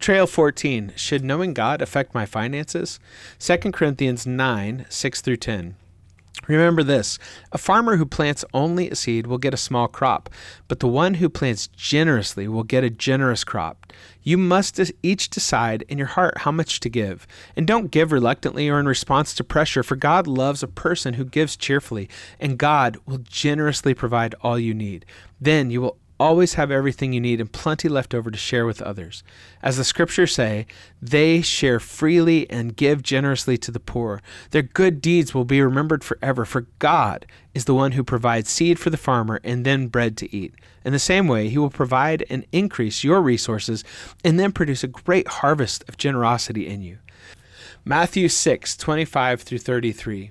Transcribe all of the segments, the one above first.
Trail 14 Should knowing God affect my finances? 2 Corinthians 9 6 through 10. Remember this a farmer who plants only a seed will get a small crop, but the one who plants generously will get a generous crop. You must each decide in your heart how much to give. And don't give reluctantly or in response to pressure, for God loves a person who gives cheerfully, and God will generously provide all you need. Then you will always have everything you need and plenty left over to share with others. As the scriptures say, they share freely and give generously to the poor. Their good deeds will be remembered forever, for God is the one who provides seed for the farmer and then bread to eat. In the same way, he will provide and increase your resources and then produce a great harvest of generosity in you. Matthew 6, 25 through 33.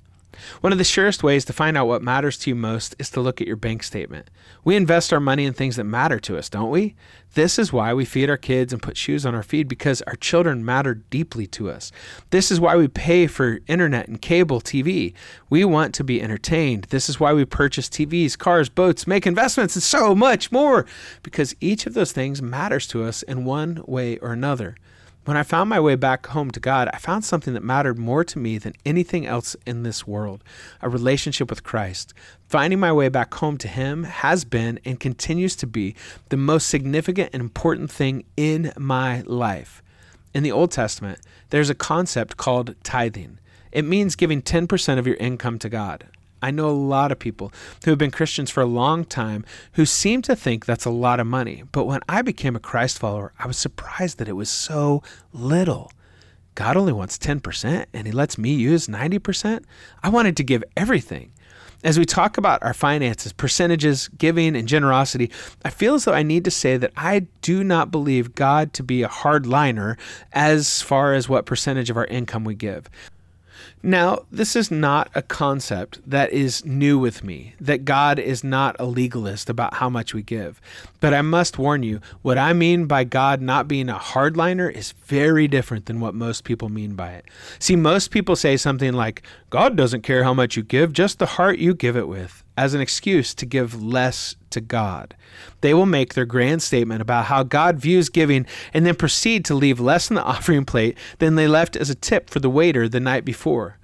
One of the surest ways to find out what matters to you most is to look at your bank statement. We invest our money in things that matter to us, don't we? This is why we feed our kids and put shoes on our feet because our children matter deeply to us. This is why we pay for internet and cable TV. We want to be entertained. This is why we purchase TVs, cars, boats, make investments, and so much more because each of those things matters to us in one way or another. When I found my way back home to God, I found something that mattered more to me than anything else in this world a relationship with Christ. Finding my way back home to Him has been and continues to be the most significant and important thing in my life. In the Old Testament, there's a concept called tithing. It means giving 10% of your income to God. I know a lot of people who have been Christians for a long time who seem to think that's a lot of money. But when I became a Christ follower, I was surprised that it was so little. God only wants 10% and He lets me use 90%. I wanted to give everything. As we talk about our finances, percentages, giving, and generosity, I feel as though I need to say that I do not believe God to be a hardliner as far as what percentage of our income we give. Now, this is not a concept that is new with me, that God is not a legalist about how much we give. But I must warn you, what I mean by God not being a hardliner is very different than what most people mean by it. See, most people say something like, God doesn't care how much you give, just the heart you give it with, as an excuse to give less to God. They will make their grand statement about how God views giving and then proceed to leave less in the offering plate than they left as a tip for the waiter the night before.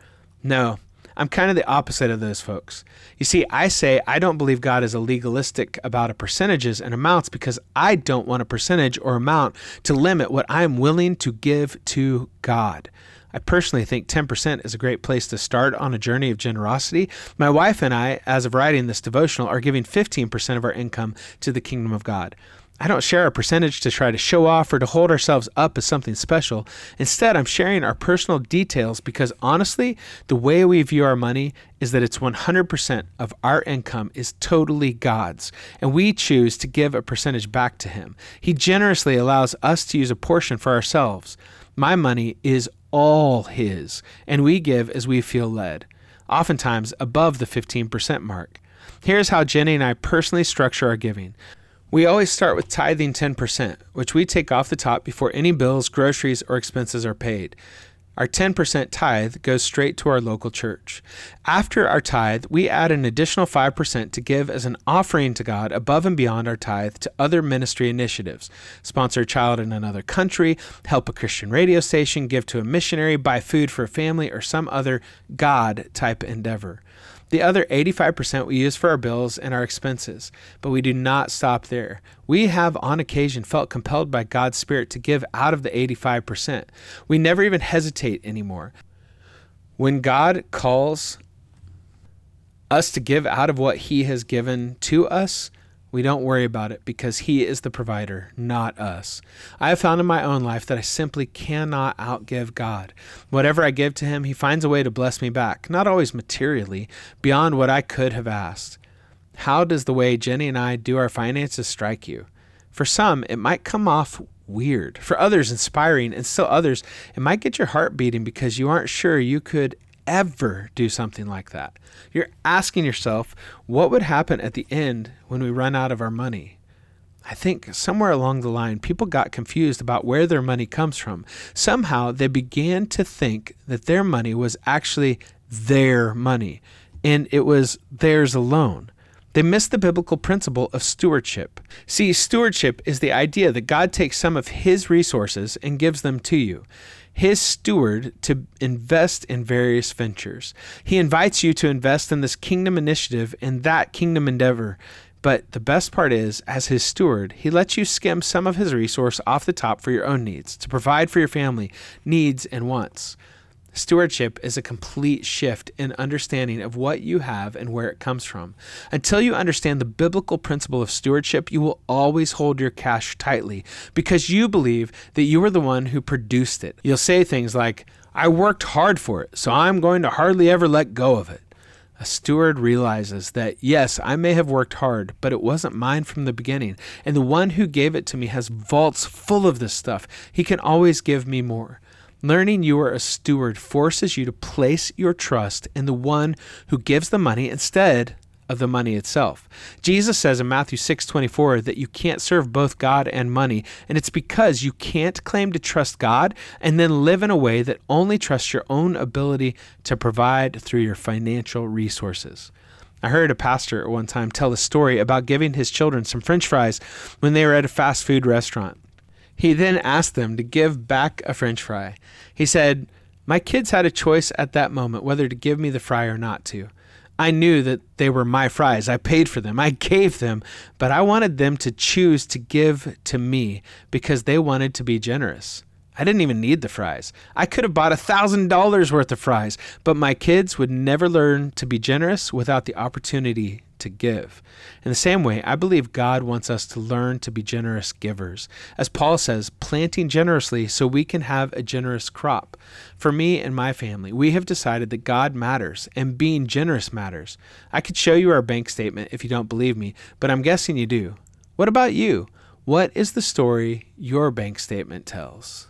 No, I'm kind of the opposite of those folks. You see, I say I don't believe God is a legalistic about percentages and amounts because I don't want a percentage or amount to limit what I'm willing to give to God. I personally think 10% is a great place to start on a journey of generosity. My wife and I, as of writing this devotional, are giving 15% of our income to the kingdom of God. I don't share a percentage to try to show off or to hold ourselves up as something special. Instead, I'm sharing our personal details because honestly, the way we view our money is that it's 100% of our income is totally God's, and we choose to give a percentage back to Him. He generously allows us to use a portion for ourselves. My money is all His, and we give as we feel led, oftentimes above the 15% mark. Here's how Jenny and I personally structure our giving. We always start with tithing 10%, which we take off the top before any bills, groceries, or expenses are paid. Our 10% tithe goes straight to our local church. After our tithe, we add an additional 5% to give as an offering to God above and beyond our tithe to other ministry initiatives. Sponsor a child in another country, help a Christian radio station, give to a missionary, buy food for a family, or some other God type endeavor. The other 85% we use for our bills and our expenses, but we do not stop there. We have on occasion felt compelled by God's Spirit to give out of the 85%. We never even hesitate anymore. When God calls us to give out of what He has given to us, we don't worry about it because He is the provider, not us. I have found in my own life that I simply cannot outgive God. Whatever I give to Him, He finds a way to bless me back, not always materially, beyond what I could have asked. How does the way Jenny and I do our finances strike you? For some, it might come off weird. For others, inspiring. And still others, it might get your heart beating because you aren't sure you could ever do something like that. You're asking yourself, what would happen at the end when we run out of our money? I think somewhere along the line, people got confused about where their money comes from. Somehow they began to think that their money was actually their money and it was theirs alone. They missed the biblical principle of stewardship. See, stewardship is the idea that God takes some of His resources and gives them to you. His steward to invest in various ventures. He invites you to invest in this kingdom initiative and that kingdom endeavor. But the best part is, as his steward, he lets you skim some of his resource off the top for your own needs, to provide for your family needs and wants. Stewardship is a complete shift in understanding of what you have and where it comes from. Until you understand the biblical principle of stewardship, you will always hold your cash tightly because you believe that you are the one who produced it. You'll say things like, I worked hard for it, so I'm going to hardly ever let go of it. A steward realizes that, yes, I may have worked hard, but it wasn't mine from the beginning. And the one who gave it to me has vaults full of this stuff. He can always give me more. Learning you are a steward forces you to place your trust in the one who gives the money instead of the money itself. Jesus says in Matthew 6:24 that you can't serve both God and money, and it's because you can't claim to trust God and then live in a way that only trusts your own ability to provide through your financial resources. I heard a pastor at one time tell a story about giving his children some french fries when they were at a fast food restaurant. He then asked them to give back a french fry. He said, My kids had a choice at that moment whether to give me the fry or not to. I knew that they were my fries. I paid for them. I gave them, but I wanted them to choose to give to me because they wanted to be generous. I didn't even need the fries. I could have bought a thousand dollars worth of fries, but my kids would never learn to be generous without the opportunity to give. In the same way, I believe God wants us to learn to be generous givers. As Paul says, planting generously so we can have a generous crop. For me and my family, we have decided that God matters and being generous matters. I could show you our bank statement if you don't believe me, but I'm guessing you do. What about you? What is the story your bank statement tells?